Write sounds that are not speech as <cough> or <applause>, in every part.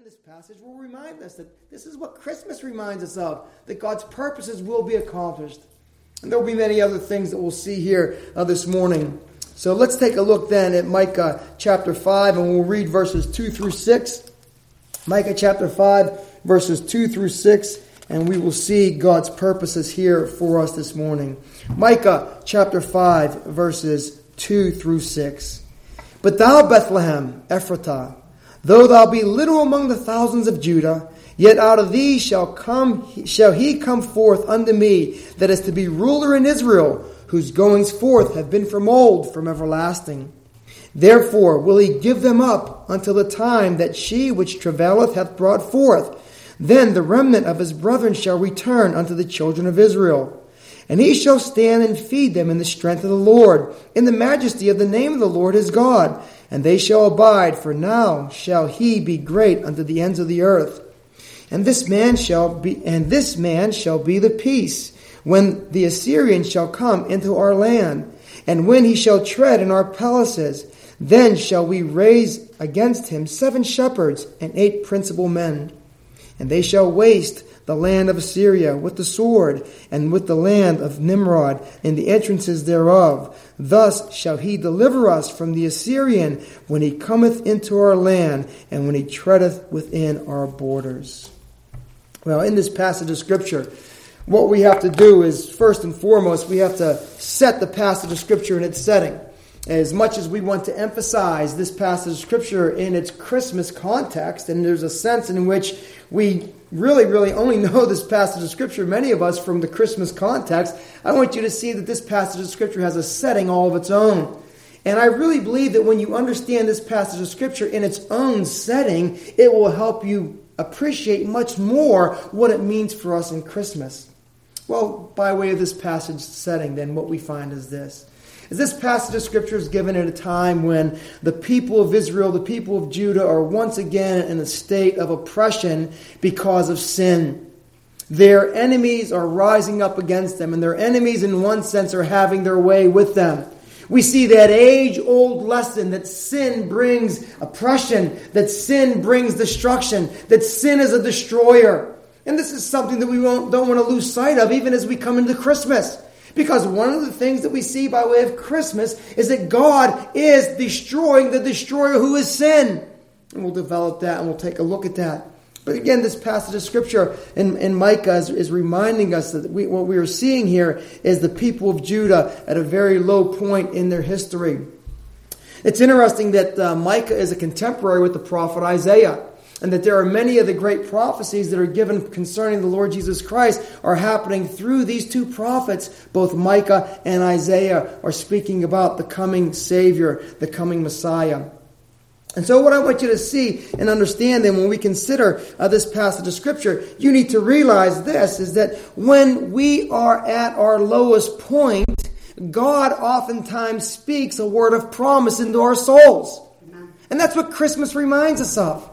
And this passage will remind us that this is what Christmas reminds us of that God's purposes will be accomplished. And there will be many other things that we'll see here uh, this morning. So let's take a look then at Micah chapter 5, and we'll read verses 2 through 6. Micah chapter 5, verses 2 through 6, and we will see God's purposes here for us this morning. Micah chapter 5, verses 2 through 6. But thou, Bethlehem, Ephratah, though thou be little among the thousands of Judah, yet out of thee shall come shall he come forth unto me that is to be ruler in Israel whose goings forth have been from old, from everlasting. Therefore will he give them up until the time that she which travaileth hath brought forth. Then the remnant of his brethren shall return unto the children of Israel. And he shall stand and feed them in the strength of the Lord, in the majesty of the name of the Lord his God. And they shall abide, for now shall he be great unto the ends of the earth. And this man shall be, and this man shall be the peace when the Assyrian shall come into our land, and when he shall tread in our palaces, then shall we raise against him seven shepherds and eight principal men. And they shall waste the land of Assyria with the sword, and with the land of Nimrod and the entrances thereof. Thus shall he deliver us from the Assyrian when he cometh into our land, and when he treadeth within our borders. Well, in this passage of Scripture, what we have to do is, first and foremost, we have to set the passage of Scripture in its setting. As much as we want to emphasize this passage of Scripture in its Christmas context, and there's a sense in which we really, really only <laughs> know this passage of Scripture, many of us, from the Christmas context, I want you to see that this passage of Scripture has a setting all of its own. And I really believe that when you understand this passage of Scripture in its own setting, it will help you appreciate much more what it means for us in Christmas. Well, by way of this passage setting, then what we find is this. Is this passage of scripture is given at a time when the people of Israel, the people of Judah, are once again in a state of oppression because of sin. Their enemies are rising up against them, and their enemies, in one sense, are having their way with them. We see that age old lesson that sin brings oppression, that sin brings destruction, that sin is a destroyer. And this is something that we don't want to lose sight of even as we come into Christmas. Because one of the things that we see by way of Christmas is that God is destroying the destroyer who is sin. And we'll develop that and we'll take a look at that. But again, this passage of scripture in, in Micah is, is reminding us that we, what we are seeing here is the people of Judah at a very low point in their history. It's interesting that uh, Micah is a contemporary with the prophet Isaiah and that there are many of the great prophecies that are given concerning the Lord Jesus Christ are happening through these two prophets. Both Micah and Isaiah are speaking about the coming Savior, the coming Messiah. And so, what I want you to see and understand then when we consider uh, this passage of Scripture, you need to realize this is that when we are at our lowest point, God oftentimes speaks a word of promise into our souls. And that's what Christmas reminds us of.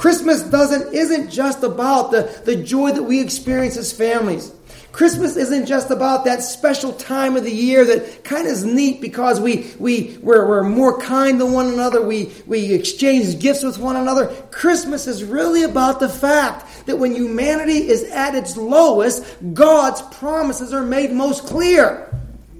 Christmas doesn't isn't just about the, the joy that we experience as families. Christmas isn't just about that special time of the year that kind of is neat because we, we, we're, we're more kind to one another. We, we exchange gifts with one another. Christmas is really about the fact that when humanity is at its lowest, God's promises are made most clear.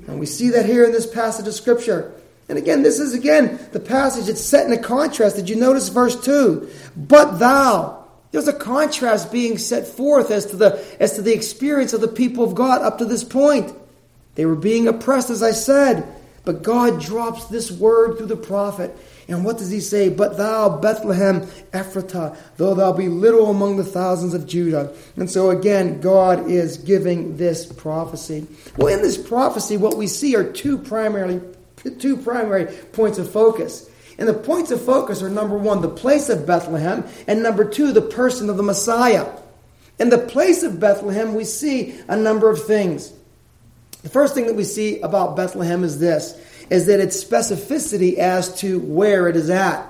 And we see that here in this passage of Scripture. And again, this is again the passage It's set in a contrast. Did you notice verse 2? But thou. There's a contrast being set forth as to the as to the experience of the people of God up to this point. They were being oppressed, as I said. But God drops this word through the prophet. And what does he say? But thou, Bethlehem Ephratah, though thou be little among the thousands of Judah. And so again, God is giving this prophecy. Well, in this prophecy, what we see are two primarily two primary points of focus. And the points of focus are number one, the place of Bethlehem, and number two, the person of the Messiah. In the place of Bethlehem, we see a number of things. The first thing that we see about Bethlehem is this is that its specificity as to where it is at.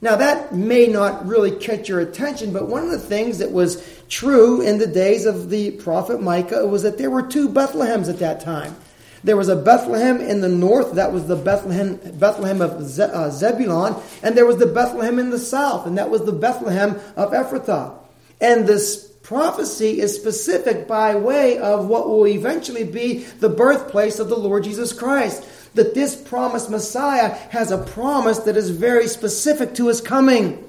Now, that may not really catch your attention, but one of the things that was true in the days of the prophet Micah was that there were two Bethlehems at that time. There was a Bethlehem in the north, that was the Bethlehem, Bethlehem of Ze, uh, Zebulon, and there was the Bethlehem in the south, and that was the Bethlehem of Ephrathah. And this prophecy is specific by way of what will eventually be the birthplace of the Lord Jesus Christ. That this promised Messiah has a promise that is very specific to his coming.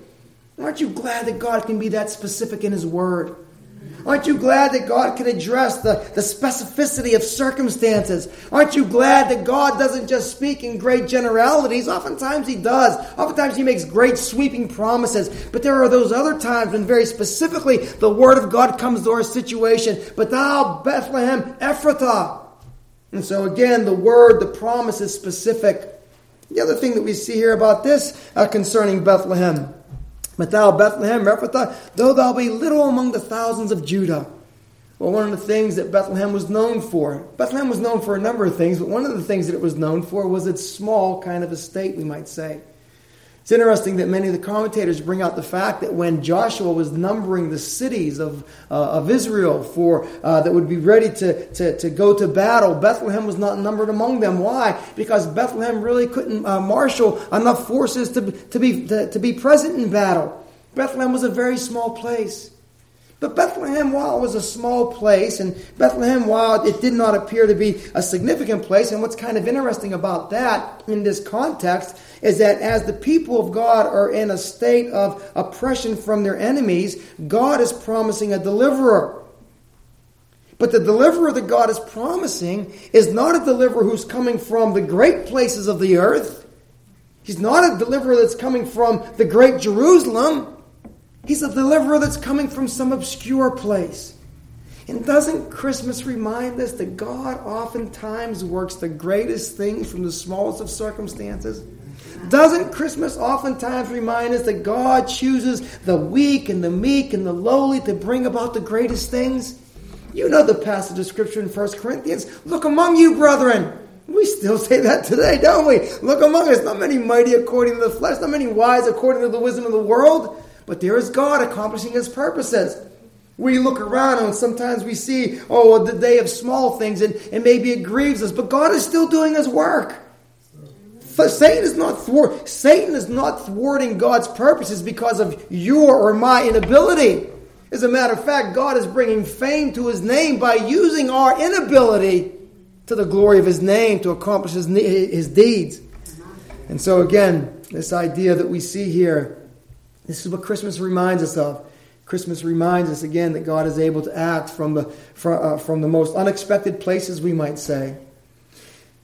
Aren't you glad that God can be that specific in his word? Aren't you glad that God can address the, the specificity of circumstances? Aren't you glad that God doesn't just speak in great generalities? Oftentimes He does. Oftentimes He makes great sweeping promises. But there are those other times when very specifically the Word of God comes to our situation. But thou, Bethlehem, Ephrathah. And so again, the Word, the promise is specific. The other thing that we see here about this uh, concerning Bethlehem thou, Bethlehem, Ephrathah, though thou be little among the thousands of Judah. Well, one of the things that Bethlehem was known for, Bethlehem was known for a number of things, but one of the things that it was known for was its small kind of estate, we might say. It's interesting that many of the commentators bring out the fact that when Joshua was numbering the cities of, uh, of Israel for uh, that would be ready to, to, to go to battle, Bethlehem was not numbered among them. Why? Because Bethlehem really couldn't uh, marshal enough forces to, to, be, to, to be present in battle. Bethlehem was a very small place. But Bethlehem, while it was a small place, and Bethlehem, while it did not appear to be a significant place, and what's kind of interesting about that in this context is that as the people of God are in a state of oppression from their enemies, God is promising a deliverer. But the deliverer that God is promising is not a deliverer who's coming from the great places of the earth. He's not a deliverer that's coming from the great Jerusalem. He's a deliverer that's coming from some obscure place. And doesn't Christmas remind us that God oftentimes works the greatest things from the smallest of circumstances? Doesn't Christmas oftentimes remind us that God chooses the weak and the meek and the lowly to bring about the greatest things? You know the passage of Scripture in 1 Corinthians. Look among you, brethren. We still say that today, don't we? Look among us. Not many mighty according to the flesh, not many wise according to the wisdom of the world but there is God accomplishing His purposes. We look around and sometimes we see, oh, the day of small things, and, and maybe it grieves us, but God is still doing His work. Satan is not thwart, Satan is not thwarting God's purposes because of your or my inability. As a matter of fact, God is bringing fame to His name by using our inability to the glory of His name to accomplish His, his deeds. And so, again, this idea that we see here this is what Christmas reminds us of. Christmas reminds us again that God is able to act from the, from, uh, from the most unexpected places, we might say.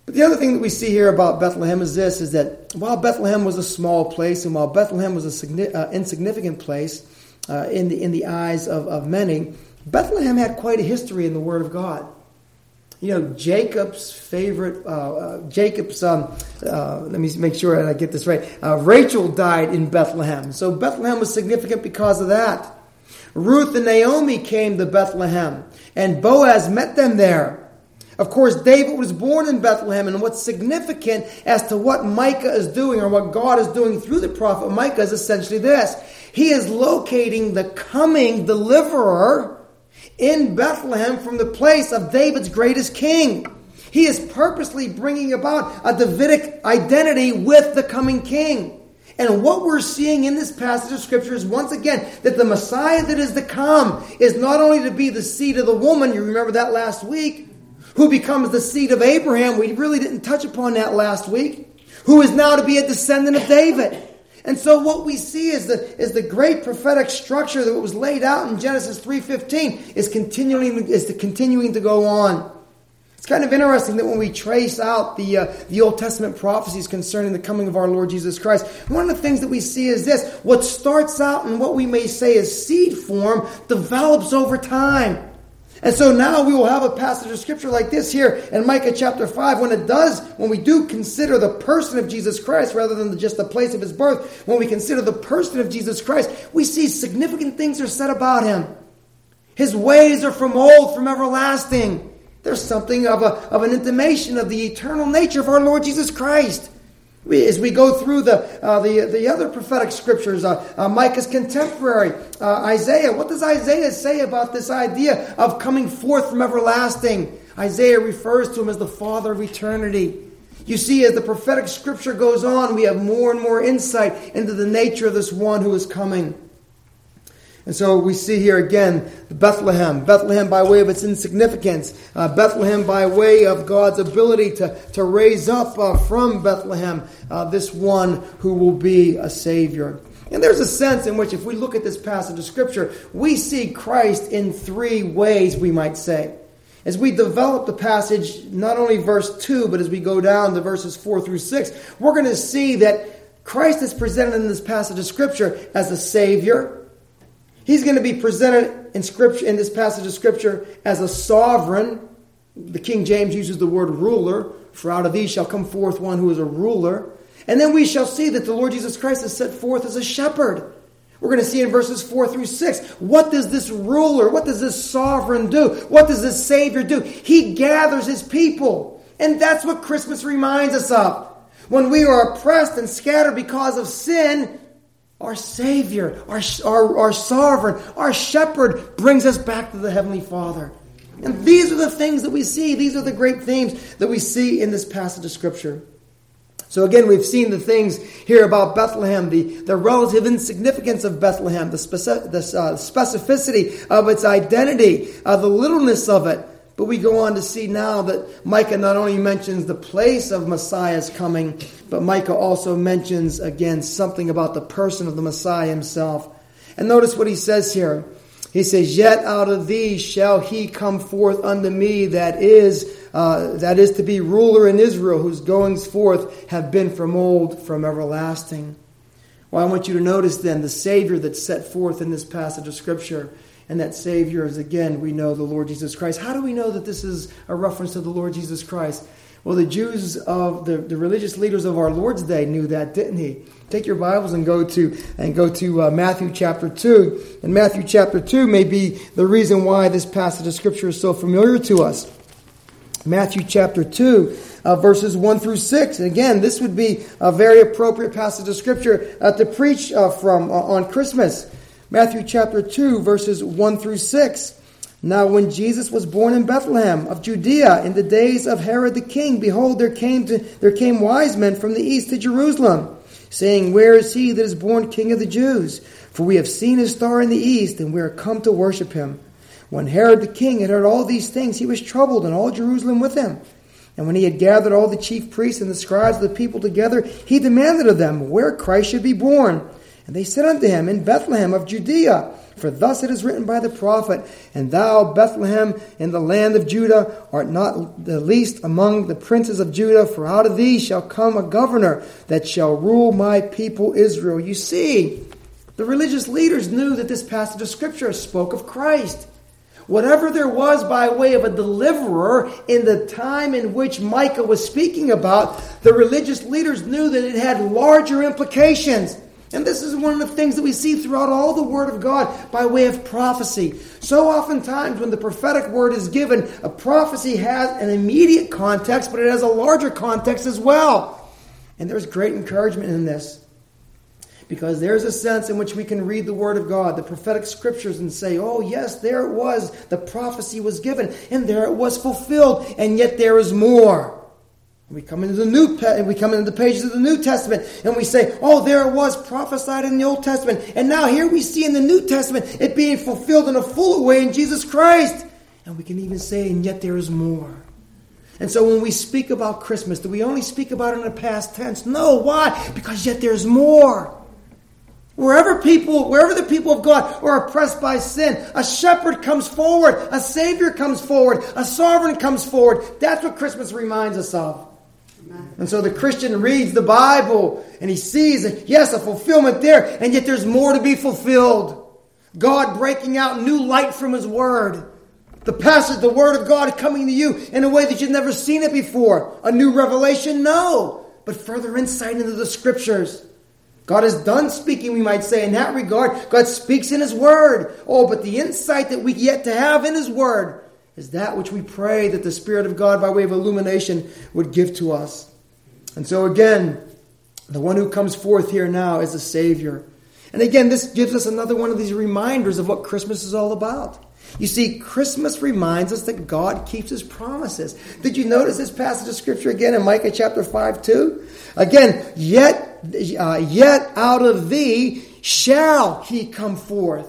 But the other thing that we see here about Bethlehem is this is that while Bethlehem was a small place and while Bethlehem was an uh, insignificant place uh, in, the, in the eyes of, of many, Bethlehem had quite a history in the Word of God you know, Jacob's favorite, uh, uh, Jacob's, um, uh, let me make sure I get this right. Uh, Rachel died in Bethlehem. So Bethlehem was significant because of that. Ruth and Naomi came to Bethlehem, and Boaz met them there. Of course, David was born in Bethlehem, and what's significant as to what Micah is doing or what God is doing through the prophet Micah is essentially this. He is locating the coming deliverer in Bethlehem from the place of David's greatest king. He is purposely bringing about a Davidic identity with the coming king. And what we're seeing in this passage of Scripture is once again that the Messiah that is to come is not only to be the seed of the woman, you remember that last week, who becomes the seed of Abraham. We really didn't touch upon that last week. Who is now to be a descendant of David. And so what we see is the, is the great prophetic structure that was laid out in Genesis 3.15 is continuing, is to continuing to go on. It's kind of interesting that when we trace out the, uh, the Old Testament prophecies concerning the coming of our Lord Jesus Christ, one of the things that we see is this. What starts out in what we may say is seed form develops over time. And so now we will have a passage of scripture like this here in Micah chapter 5 when it does, when we do consider the person of Jesus Christ rather than just the place of his birth, when we consider the person of Jesus Christ, we see significant things are said about him. His ways are from old, from everlasting. There's something of, a, of an intimation of the eternal nature of our Lord Jesus Christ. We, as we go through the, uh, the, the other prophetic scriptures, uh, uh, Micah's contemporary, uh, Isaiah, what does Isaiah say about this idea of coming forth from everlasting? Isaiah refers to him as the Father of eternity. You see, as the prophetic scripture goes on, we have more and more insight into the nature of this one who is coming. And so we see here again Bethlehem. Bethlehem by way of its insignificance. Uh, Bethlehem by way of God's ability to, to raise up uh, from Bethlehem uh, this one who will be a Savior. And there's a sense in which, if we look at this passage of Scripture, we see Christ in three ways, we might say. As we develop the passage, not only verse 2, but as we go down to verses 4 through 6, we're going to see that Christ is presented in this passage of Scripture as a Savior. He's going to be presented in Scripture in this passage of Scripture as a sovereign. The King James uses the word ruler, for out of these shall come forth one who is a ruler. And then we shall see that the Lord Jesus Christ is set forth as a shepherd. We're going to see in verses 4 through 6. What does this ruler, what does this sovereign do? What does this Savior do? He gathers his people. And that's what Christmas reminds us of. When we are oppressed and scattered because of sin, our Savior, our, our, our sovereign, our shepherd brings us back to the Heavenly Father. And these are the things that we see. These are the great themes that we see in this passage of Scripture. So again, we've seen the things here about Bethlehem, the, the relative insignificance of Bethlehem, the, speci- the uh, specificity of its identity, uh, the littleness of it. But we go on to see now that Micah not only mentions the place of Messiah's coming, but Micah also mentions again something about the person of the Messiah himself. And notice what he says here. He says, Yet out of these shall he come forth unto me that is uh, that is to be ruler in Israel, whose goings forth have been from old, from everlasting. Well, I want you to notice then the Savior that's set forth in this passage of Scripture. And that Savior is, again, we know the Lord Jesus Christ. How do we know that this is a reference to the Lord Jesus Christ? Well, the Jews of the, the religious leaders of our Lord's day knew that, didn't he? Take your Bibles and go to and go to uh, Matthew chapter two. And Matthew chapter two may be the reason why this passage of Scripture is so familiar to us. Matthew chapter 2, uh, verses 1 through 6. And again, this would be a very appropriate passage of Scripture uh, to preach uh, from uh, on Christmas. Matthew chapter 2, verses 1 through 6. Now, when Jesus was born in Bethlehem of Judea in the days of Herod the king, behold, there came, to, there came wise men from the east to Jerusalem, saying, Where is he that is born king of the Jews? For we have seen his star in the east, and we are come to worship him. When Herod the king had heard all these things, he was troubled, and all Jerusalem with him. And when he had gathered all the chief priests and the scribes of the people together, he demanded of them where Christ should be born. And they said unto him, In Bethlehem of Judea. For thus it is written by the prophet, And thou, Bethlehem, in the land of Judah, art not the least among the princes of Judah, for out of thee shall come a governor that shall rule my people Israel. You see, the religious leaders knew that this passage of Scripture spoke of Christ. Whatever there was by way of a deliverer in the time in which Micah was speaking about, the religious leaders knew that it had larger implications. And this is one of the things that we see throughout all the Word of God by way of prophecy. So oftentimes, when the prophetic word is given, a prophecy has an immediate context, but it has a larger context as well. And there's great encouragement in this. Because there's a sense in which we can read the Word of God, the prophetic scriptures, and say, oh, yes, there it was. The prophecy was given, and there it was fulfilled, and yet there is more. We come into the new, we come into the pages of the New Testament, and we say, "Oh, there it was prophesied in the Old Testament, and now here we see in the New Testament it being fulfilled in a fuller way in Jesus Christ." And we can even say, "And yet there is more." And so when we speak about Christmas, do we only speak about it in the past tense? No, why? Because yet there's more. Wherever people, wherever the people of God are oppressed by sin, a shepherd comes forward, a savior comes forward, a sovereign comes forward. That's what Christmas reminds us of. And so the Christian reads the Bible and he sees, yes, a fulfillment there, and yet there's more to be fulfilled. God breaking out new light from his word. The passage, the word of God coming to you in a way that you've never seen it before. A new revelation? No. But further insight into the scriptures. God is done speaking, we might say, in that regard. God speaks in His Word. Oh, but the insight that we yet to have in His Word is that which we pray that the Spirit of God, by way of illumination, would give to us. And so, again, the one who comes forth here now is a Savior. And again, this gives us another one of these reminders of what Christmas is all about. You see, Christmas reminds us that God keeps his promises. Did you notice this passage of scripture again in Micah chapter 5 2? Again, yet, uh, yet out of thee shall he come forth.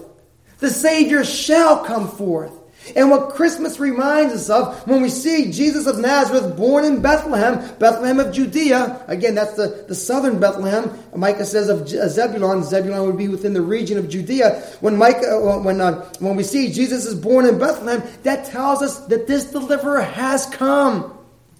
The Savior shall come forth. And what Christmas reminds us of when we see Jesus of Nazareth born in Bethlehem, Bethlehem of Judea, again, that's the, the southern Bethlehem. Micah says of Zebulon, Zebulon would be within the region of Judea. When Micah, uh, when, uh, when we see Jesus is born in Bethlehem, that tells us that this deliverer has come.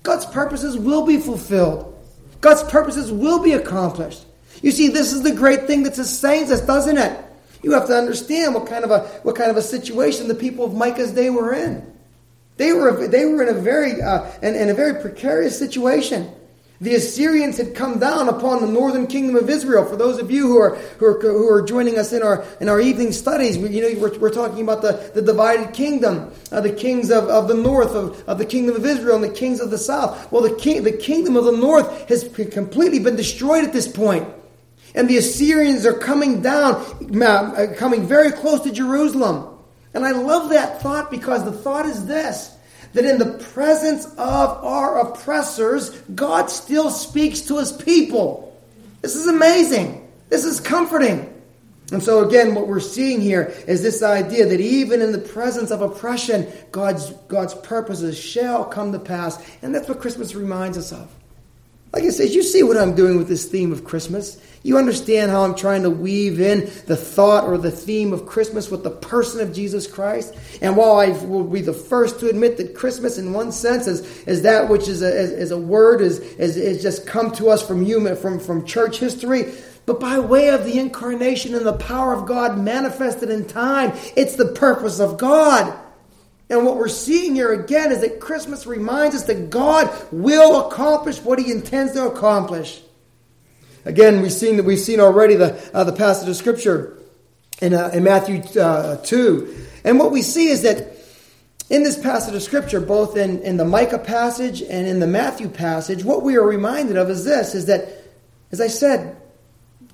God's purposes will be fulfilled. God's purposes will be accomplished. You see, this is the great thing that sustains us, doesn't it? You have to understand what kind of a what kind of a situation the people of Micah's day were in. They were they were in a very uh, in, in a very precarious situation. The Assyrians had come down upon the northern kingdom of Israel. For those of you who are who are, who are joining us in our in our evening studies, you know we're, we're talking about the, the divided kingdom, uh, the kings of, of the north of, of the kingdom of Israel and the kings of the south. Well, the king the kingdom of the north has completely been destroyed at this point and the Assyrians are coming down, uh, coming very close to Jerusalem. And I love that thought because the thought is this that in the presence of our oppressors, God still speaks to his people. This is amazing. This is comforting. And so, again, what we're seeing here is this idea that even in the presence of oppression, God's, God's purposes shall come to pass. And that's what Christmas reminds us of. Like I said, you see what I'm doing with this theme of Christmas. You understand how I'm trying to weave in the thought or the theme of Christmas with the person of Jesus Christ. And while I will be the first to admit that Christmas, in one sense, is, is that which is a, is, is a word, is, is, is just come to us from human, from, from church history, but by way of the incarnation and the power of God manifested in time, it's the purpose of God. And what we're seeing here again is that Christmas reminds us that God will accomplish what He intends to accomplish. Again, we've seen that we've seen already the uh, the passage of Scripture in uh, in Matthew uh, two, and what we see is that in this passage of Scripture, both in, in the Micah passage and in the Matthew passage, what we are reminded of is this: is that, as I said,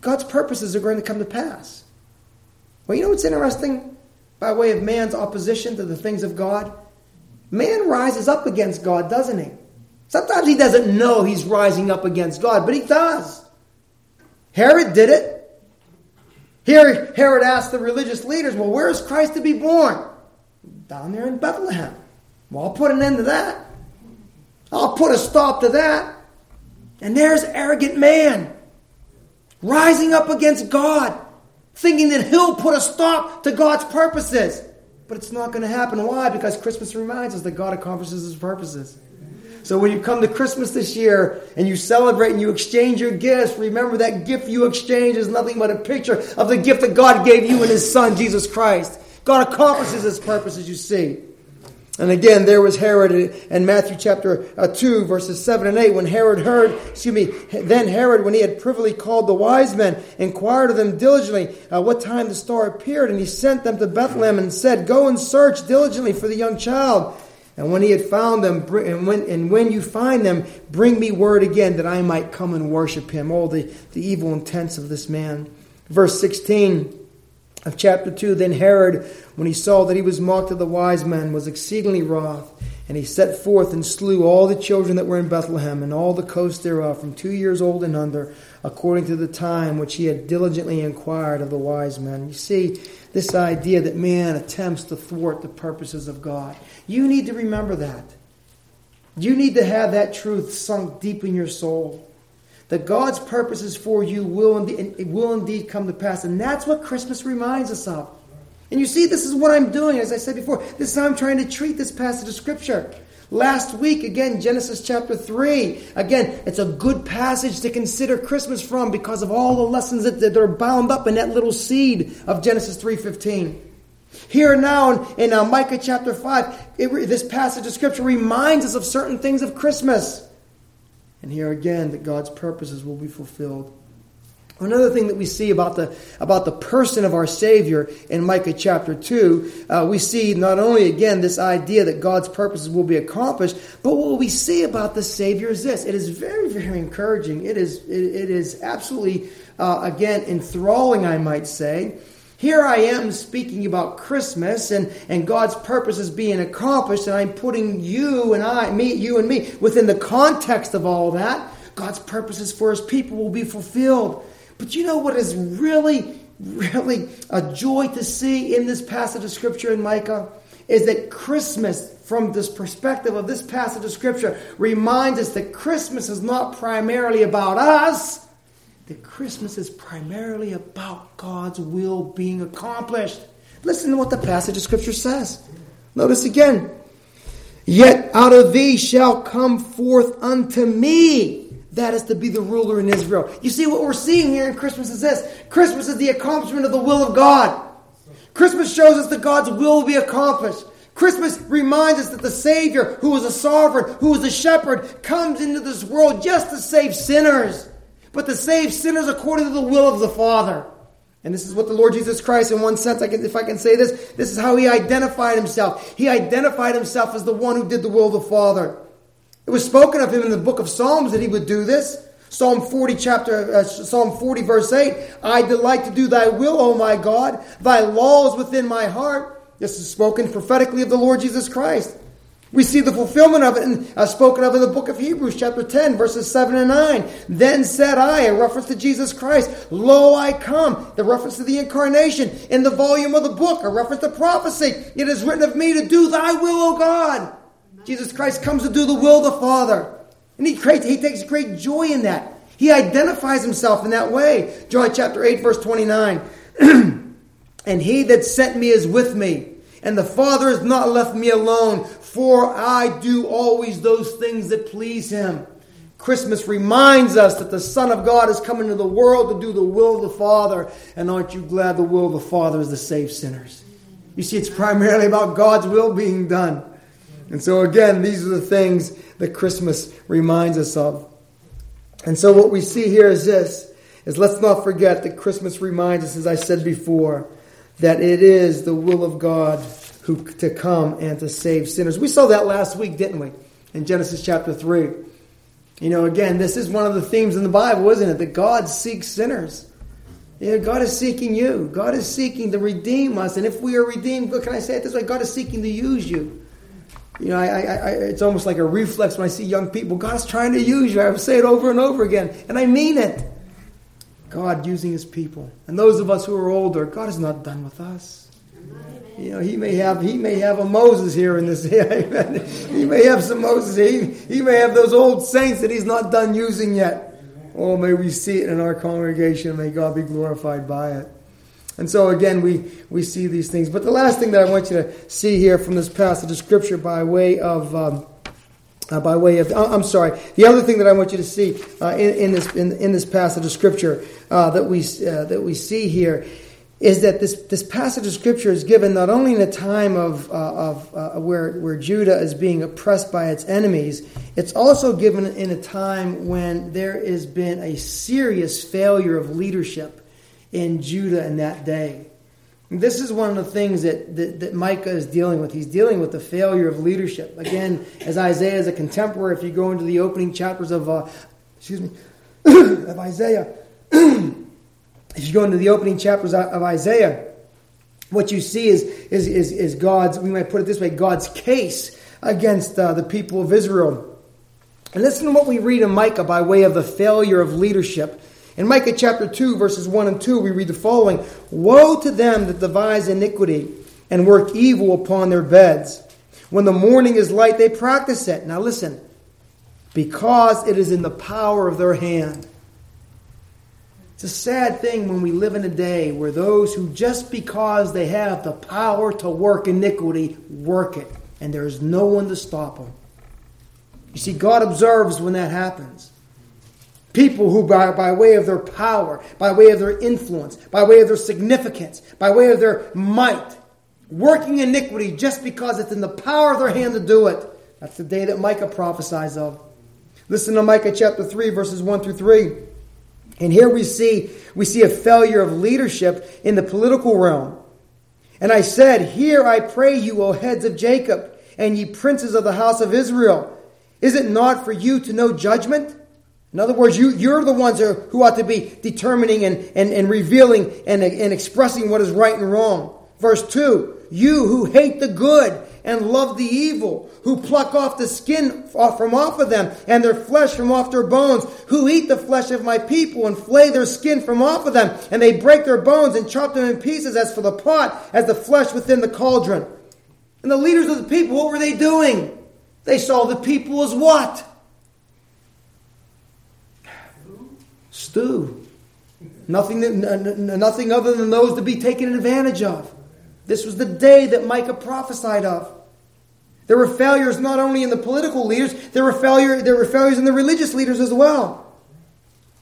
God's purposes are going to come to pass. Well, you know what's interesting? By way of man's opposition to the things of God? Man rises up against God, doesn't he? Sometimes he doesn't know he's rising up against God, but he does. Herod did it. Here, Herod asked the religious leaders, Well, where is Christ to be born? Down there in Bethlehem. Well, I'll put an end to that. I'll put a stop to that. And there's arrogant man rising up against God thinking that he'll put a stop to God's purposes. But it's not going to happen. Why? Because Christmas reminds us that God accomplishes his purposes. So when you come to Christmas this year and you celebrate and you exchange your gifts, remember that gift you exchange is nothing but a picture of the gift that God gave you in his son, Jesus Christ. God accomplishes his purposes, you see. And again, there was Herod in Matthew chapter uh, 2, verses 7 and 8. When Herod heard, excuse me, then Herod, when he had privily called the wise men, inquired of them diligently uh, what time the star appeared. And he sent them to Bethlehem and said, Go and search diligently for the young child. And when he had found them, and when, and when you find them, bring me word again that I might come and worship him. All the, the evil intents of this man. Verse 16 of chapter 2 Then Herod, when he saw that he was mocked of the wise men, was exceedingly wroth. And he set forth and slew all the children that were in Bethlehem and all the coast thereof, from two years old and under, according to the time which he had diligently inquired of the wise men. You see, this idea that man attempts to thwart the purposes of God. You need to remember that. You need to have that truth sunk deep in your soul that God's purposes for you will indeed, will indeed come to pass. And that's what Christmas reminds us of. And you see, this is what I'm doing, as I said before. This is how I'm trying to treat this passage of Scripture. Last week, again, Genesis chapter 3. Again, it's a good passage to consider Christmas from because of all the lessons that, that are bound up in that little seed of Genesis 3.15. Here now in, in uh, Micah chapter 5, it, this passage of Scripture reminds us of certain things of Christmas. And here again, that God's purposes will be fulfilled. Another thing that we see about the about the person of our Savior in Micah chapter two, uh, we see not only again this idea that God's purposes will be accomplished, but what we see about the Savior is this: it is very, very encouraging. It is it, it is absolutely uh, again enthralling, I might say. Here I am speaking about Christmas and, and God's purposes being accomplished, and I'm putting you and I, me, you and me, within the context of all that. God's purposes for his people will be fulfilled. But you know what is really, really a joy to see in this passage of Scripture in Micah? Is that Christmas, from this perspective of this passage of Scripture, reminds us that Christmas is not primarily about us that Christmas is primarily about God's will being accomplished. Listen to what the passage of Scripture says. Notice again. Yet out of thee shall come forth unto me. That is to be the ruler in Israel. You see, what we're seeing here in Christmas is this Christmas is the accomplishment of the will of God. Christmas shows us that God's will will be accomplished. Christmas reminds us that the Savior, who is a sovereign, who is a shepherd, comes into this world just to save sinners but to save sinners according to the will of the Father. And this is what the Lord Jesus Christ, in one sense, I can, if I can say this, this is how he identified himself. He identified himself as the one who did the will of the Father. It was spoken of him in the book of Psalms that he would do this. Psalm 40 chapter uh, Psalm 40 verse 8, I delight to do thy will, O my God. Thy law is within my heart. This is spoken prophetically of the Lord Jesus Christ. We see the fulfillment of it in, uh, spoken of in the book of Hebrews, chapter 10, verses 7 and 9. Then said I, a reference to Jesus Christ, Lo, I come, the reference to the incarnation. In the volume of the book, a reference to prophecy. It is written of me to do thy will, O God. Jesus Christ comes to do the will of the Father. And he, creates, he takes great joy in that. He identifies himself in that way. John chapter 8, verse 29. <clears throat> and he that sent me is with me. And the Father has not left me alone, for I do always those things that please him. Christmas reminds us that the Son of God has come into the world to do the will of the Father. And aren't you glad the will of the Father is to save sinners? You see, it's primarily about God's will being done. And so, again, these are the things that Christmas reminds us of. And so, what we see here is this is let's not forget that Christmas reminds us, as I said before, that it is the will of God who to come and to save sinners. We saw that last week, didn't we? In Genesis chapter 3. You know, again, this is one of the themes in the Bible, isn't it? That God seeks sinners. Yeah, God is seeking you. God is seeking to redeem us. And if we are redeemed, can I say it this way? God is seeking to use you. You know, I, I, I, it's almost like a reflex when I see young people. God is trying to use you. I say it over and over again. And I mean it. God using his people. And those of us who are older, God is not done with us. You know, he may have he may have a Moses here in this. <laughs> he may have some Moses. He, he may have those old saints that he's not done using yet. Oh, may we see it in our congregation. May God be glorified by it. And so again, we, we see these things. But the last thing that I want you to see here from this passage of Scripture by way of um, uh, by way of uh, I'm sorry. The other thing that I want you to see uh, in, in, this in, in, this passage of Scripture uh, that we uh, that we see here is that this, this passage of scripture is given not only in a time of, uh, of where, where Judah is being oppressed by its enemies, it's also given in a time when there has been a serious failure of leadership in Judah in that day. This is one of the things that, that, that, Micah is dealing with. He's dealing with the failure of leadership. Again, as Isaiah is a contemporary, if you go into the opening chapters of, uh, excuse me, <coughs> of Isaiah, <coughs> if you go into the opening chapters of Isaiah, what you see is, is, is, is God's, we might put it this way, God's case against uh, the people of Israel. And listen to what we read in Micah by way of the failure of leadership. In Micah chapter 2, verses 1 and 2, we read the following Woe to them that devise iniquity and work evil upon their beds. When the morning is light, they practice it. Now listen, because it is in the power of their hand. It's a sad thing when we live in a day where those who just because they have the power to work iniquity work it, and there is no one to stop them. You see, God observes when that happens. People who, by, by way of their power, by way of their influence, by way of their significance, by way of their might, working iniquity just because it's in the power of their hand to do it. That's the day that Micah prophesies of. Listen to Micah chapter 3, verses 1 through 3. And here we see we see a failure of leadership in the political realm. And I said, Hear I pray you, O heads of Jacob, and ye princes of the house of Israel. Is it not for you to know judgment? In other words, you, you're the ones who ought to be determining and, and, and revealing and, and expressing what is right and wrong. Verse 2 You who hate the good and love the evil, who pluck off the skin from off of them and their flesh from off their bones, who eat the flesh of my people and flay their skin from off of them, and they break their bones and chop them in pieces as for the pot, as the flesh within the cauldron. And the leaders of the people, what were they doing? They saw the people as what? Stew. Nothing, nothing other than those to be taken advantage of. This was the day that Micah prophesied of. There were failures not only in the political leaders, there were, failure, there were failures in the religious leaders as well.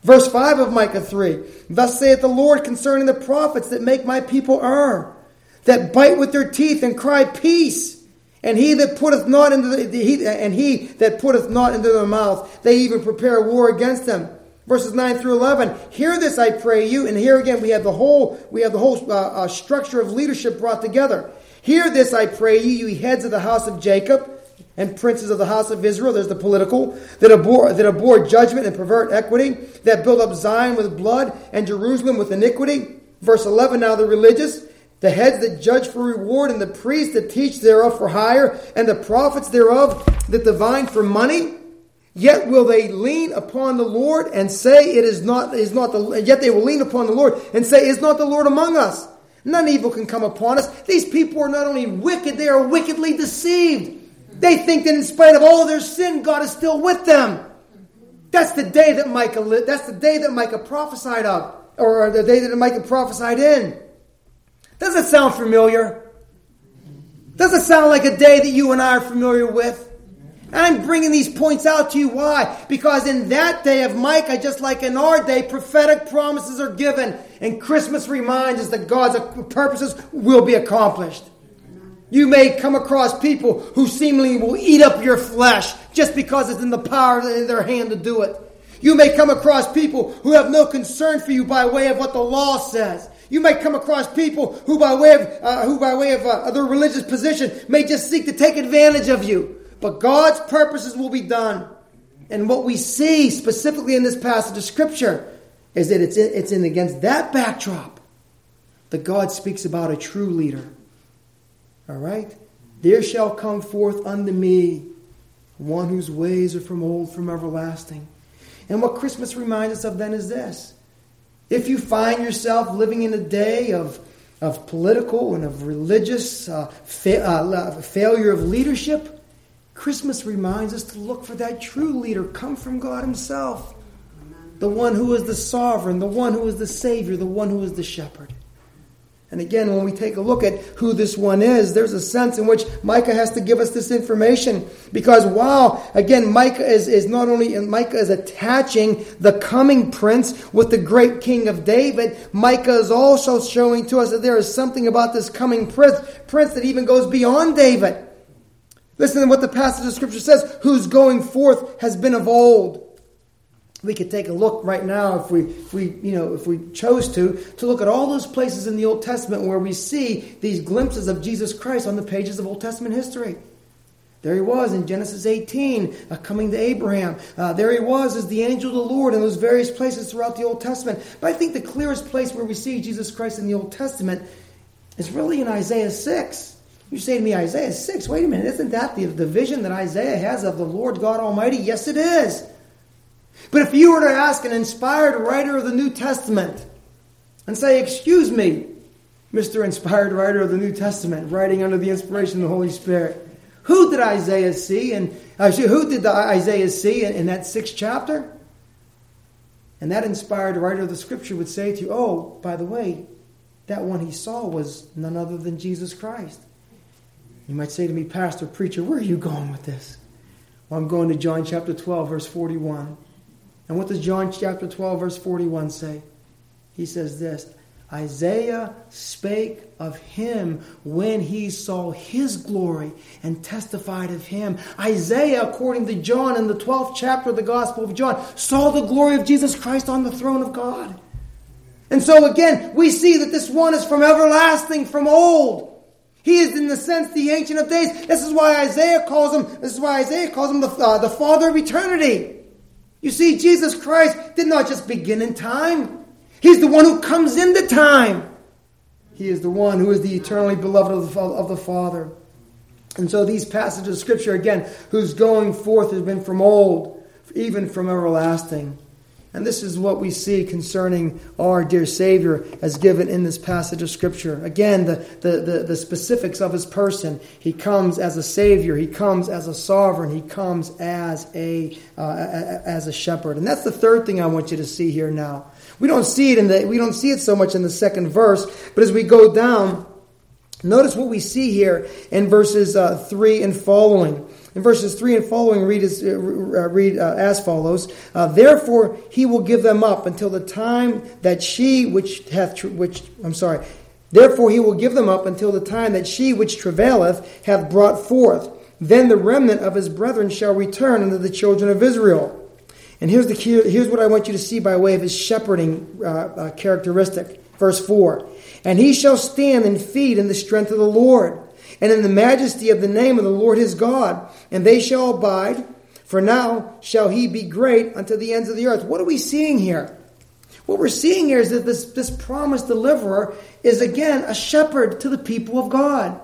Verse 5 of Micah 3 Thus saith the Lord concerning the prophets that make my people err, that bite with their teeth and cry, Peace! And he that putteth not into the, he, and he that putteth not into their mouth, they even prepare war against them. Verses 9 through 11. Hear this, I pray you. And here again, we have the whole, we have the whole uh, uh, structure of leadership brought together. Hear this, I pray you, you heads of the house of Jacob and princes of the house of Israel. There's the political that abhor, that abhor judgment and pervert equity, that build up Zion with blood and Jerusalem with iniquity. Verse 11. Now the religious, the heads that judge for reward, and the priests that teach thereof for hire, and the prophets thereof that divine for money. Yet will they lean upon the Lord and say, It is not, is not the, yet they will lean upon the Lord and say, Is not the Lord among us? None evil can come upon us. These people are not only wicked, they are wickedly deceived. They think that in spite of all their sin, God is still with them. That's the day that Micah lived. That's the day that Micah prophesied of, or the day that Micah prophesied in. Does it sound familiar? Does it sound like a day that you and I are familiar with? I'm bringing these points out to you. Why? Because in that day of Micah, just like in our day, prophetic promises are given. And Christmas reminds us that God's purposes will be accomplished. You may come across people who seemingly will eat up your flesh just because it's in the power in their hand to do it. You may come across people who have no concern for you by way of what the law says. You may come across people who, by way of uh, who, by way of uh, their religious position, may just seek to take advantage of you. But God's purposes will be done. And what we see specifically in this passage of Scripture is that it's in, it's in against that backdrop that God speaks about a true leader. All right? There shall come forth unto me one whose ways are from old, from everlasting. And what Christmas reminds us of then is this. If you find yourself living in a day of, of political and of religious uh, fa- uh, failure of leadership, Christmas reminds us to look for that true leader come from God Himself. The one who is the sovereign, the one who is the Savior, the one who is the shepherd. And again, when we take a look at who this one is, there's a sense in which Micah has to give us this information. Because while, again, Micah is, is not only, Micah is attaching the coming prince with the great king of David, Micah is also showing to us that there is something about this coming prince, prince that even goes beyond David. Listen to what the passage of Scripture says whose going forth has been of old. We could take a look right now if we, if we, you know, if we chose to, to look at all those places in the Old Testament where we see these glimpses of Jesus Christ on the pages of Old Testament history. There he was in Genesis 18, uh, coming to Abraham. Uh, there he was as the angel of the Lord in those various places throughout the Old Testament. But I think the clearest place where we see Jesus Christ in the Old Testament is really in Isaiah 6. You say to me, Isaiah 6, wait a minute, isn't that the, the vision that Isaiah has of the Lord God Almighty? Yes, it is. But if you were to ask an inspired writer of the New Testament and say, Excuse me, Mr. Inspired Writer of the New Testament, writing under the inspiration of the Holy Spirit, who did Isaiah see? And actually, uh, who did the Isaiah see in, in that sixth chapter? And that inspired writer of the scripture would say to you, Oh, by the way, that one he saw was none other than Jesus Christ. You might say to me, Pastor, preacher, where are you going with this? Well, I'm going to John chapter 12, verse 41. And what does John chapter 12, verse 41 say? He says this Isaiah spake of him when he saw his glory and testified of him. Isaiah, according to John in the 12th chapter of the Gospel of John, saw the glory of Jesus Christ on the throne of God. And so again, we see that this one is from everlasting, from old. He is, in the sense, the Ancient of Days. This is why Isaiah calls him. This is why Isaiah calls him the, uh, the Father of eternity. You see, Jesus Christ did not just begin in time. He's the one who comes into time. He is the one who is the eternally beloved of the, of the Father. And so these passages of Scripture, again, whose going forth has been from old, even from everlasting. And this is what we see concerning our dear Savior as given in this passage of Scripture. Again, the, the, the, the, specifics of his person. He comes as a Savior, he comes as a sovereign, he comes as a, uh, as a shepherd. And that's the third thing I want you to see here now. We don't see it in the, we don't see it so much in the second verse, but as we go down, notice what we see here in verses uh, 3 and following. In verses 3 and following, read as, uh, read, uh, as follows uh, Therefore he will give them up until the time that she which hath, which, I'm sorry, therefore he will give them up until the time that she which travaileth hath brought forth. Then the remnant of his brethren shall return unto the children of Israel. And here's, the, here's what I want you to see by way of his shepherding uh, uh, characteristic. Verse 4 And he shall stand and feed in the strength of the Lord and in the majesty of the name of the Lord his God, and they shall abide. For now shall he be great unto the ends of the earth. What are we seeing here? What we're seeing here is that this, this promised deliverer is again a shepherd to the people of God.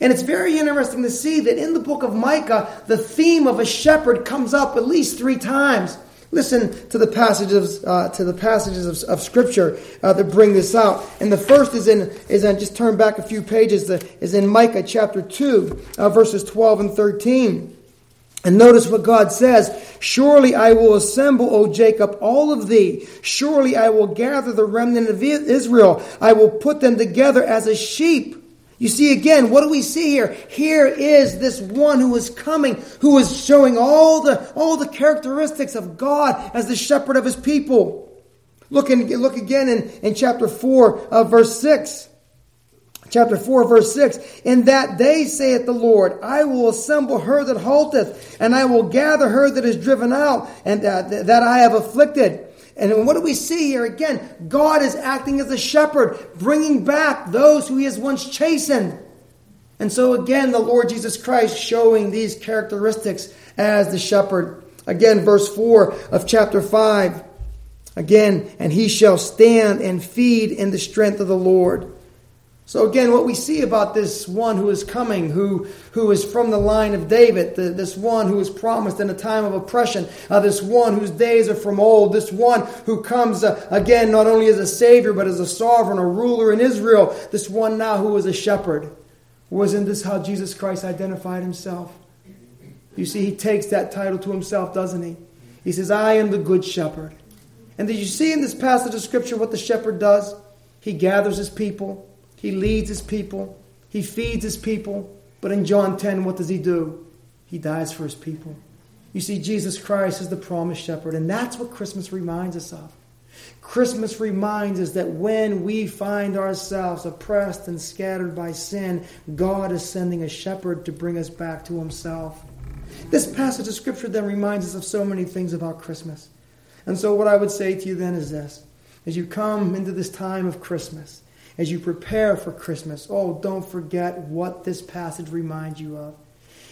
And it's very interesting to see that in the book of Micah, the theme of a shepherd comes up at least three times. Listen to the passages uh, to the passages of, of Scripture uh, that bring this out. And the first is in is in just turn back a few pages. The, is in Micah chapter two, uh, verses twelve and thirteen. And notice what God says Surely I will assemble, O Jacob, all of thee. Surely I will gather the remnant of Israel. I will put them together as a sheep you see again, what do we see here? Here is this one who is coming, who is showing all the, all the characteristics of God as the shepherd of his people. Look, in, look again in, in chapter 4, uh, verse 6. Chapter 4, verse 6. In that day, saith the Lord, I will assemble her that halteth, and I will gather her that is driven out, and uh, that I have afflicted. And what do we see here? Again, God is acting as a shepherd, bringing back those who he has once chastened. And so, again, the Lord Jesus Christ showing these characteristics as the shepherd. Again, verse 4 of chapter 5. Again, and he shall stand and feed in the strength of the Lord. So again, what we see about this one who is coming, who, who is from the line of David, the, this one who is promised in a time of oppression, uh, this one whose days are from old, this one who comes uh, again not only as a savior, but as a sovereign, a ruler in Israel, this one now who is a shepherd. Wasn't this how Jesus Christ identified himself? You see, he takes that title to himself, doesn't he? He says, I am the good shepherd. And did you see in this passage of Scripture what the shepherd does? He gathers his people. He leads his people, he feeds his people. But in John 10, what does he do? He dies for his people. You see, Jesus Christ is the promised shepherd, and that's what Christmas reminds us of. Christmas reminds us that when we find ourselves oppressed and scattered by sin, God is sending a shepherd to bring us back to himself. This passage of Scripture then reminds us of so many things about Christmas. And so, what I would say to you then is this as you come into this time of Christmas, as you prepare for Christmas, oh, don't forget what this passage reminds you of.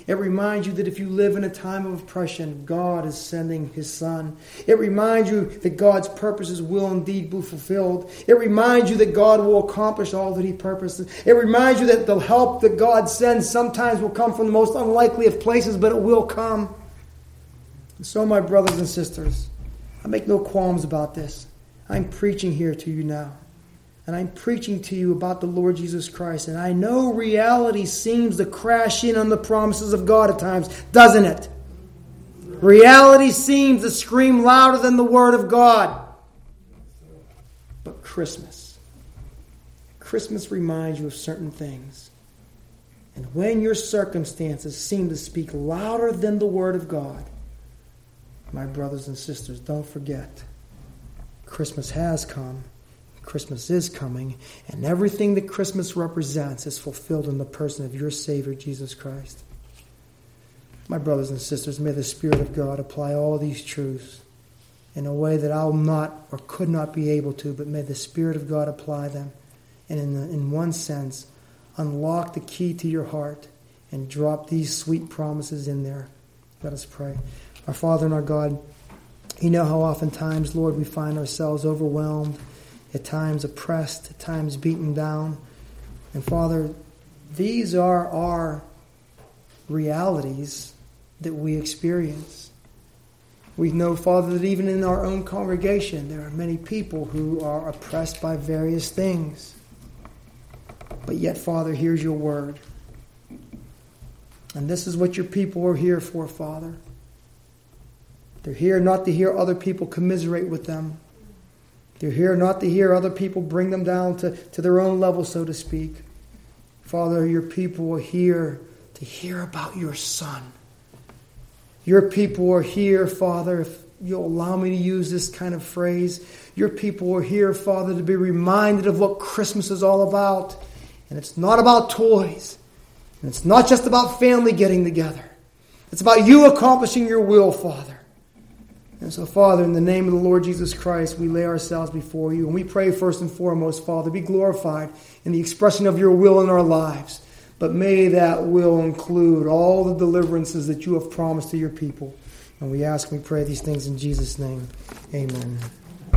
It reminds you that if you live in a time of oppression, God is sending His Son. It reminds you that God's purposes will indeed be fulfilled. It reminds you that God will accomplish all that He purposes. It reminds you that the help that God sends sometimes will come from the most unlikely of places, but it will come. And so, my brothers and sisters, I make no qualms about this. I'm preaching here to you now and I'm preaching to you about the Lord Jesus Christ. And I know reality seems to crash in on the promises of God at times, doesn't it? Reality seems to scream louder than the Word of God. But Christmas, Christmas reminds you of certain things. And when your circumstances seem to speak louder than the Word of God, my brothers and sisters, don't forget Christmas has come Christmas is coming, and everything that Christmas represents is fulfilled in the person of your Savior, Jesus Christ. My brothers and sisters, may the Spirit of God apply all these truths in a way that I'll not or could not be able to, but may the Spirit of God apply them. And in, the, in one sense, unlock the key to your heart and drop these sweet promises in there. Let us pray. Our Father and our God, you know how oftentimes, Lord, we find ourselves overwhelmed, at times oppressed, at times beaten down. And Father, these are our realities that we experience. We know, Father, that even in our own congregation, there are many people who are oppressed by various things. But yet, Father, here's your word. And this is what your people are here for, Father. They're here not to hear other people commiserate with them. They're here not to hear other people bring them down to, to their own level, so to speak. Father, your people are here to hear about your Son. Your people are here, Father, if you'll allow me to use this kind of phrase. Your people are here, Father, to be reminded of what Christmas is all about. And it's not about toys. And it's not just about family getting together. It's about you accomplishing your will, Father. And so, Father, in the name of the Lord Jesus Christ, we lay ourselves before you. And we pray first and foremost, Father, be glorified in the expression of your will in our lives. But may that will include all the deliverances that you have promised to your people. And we ask, we pray these things in Jesus' name. Amen.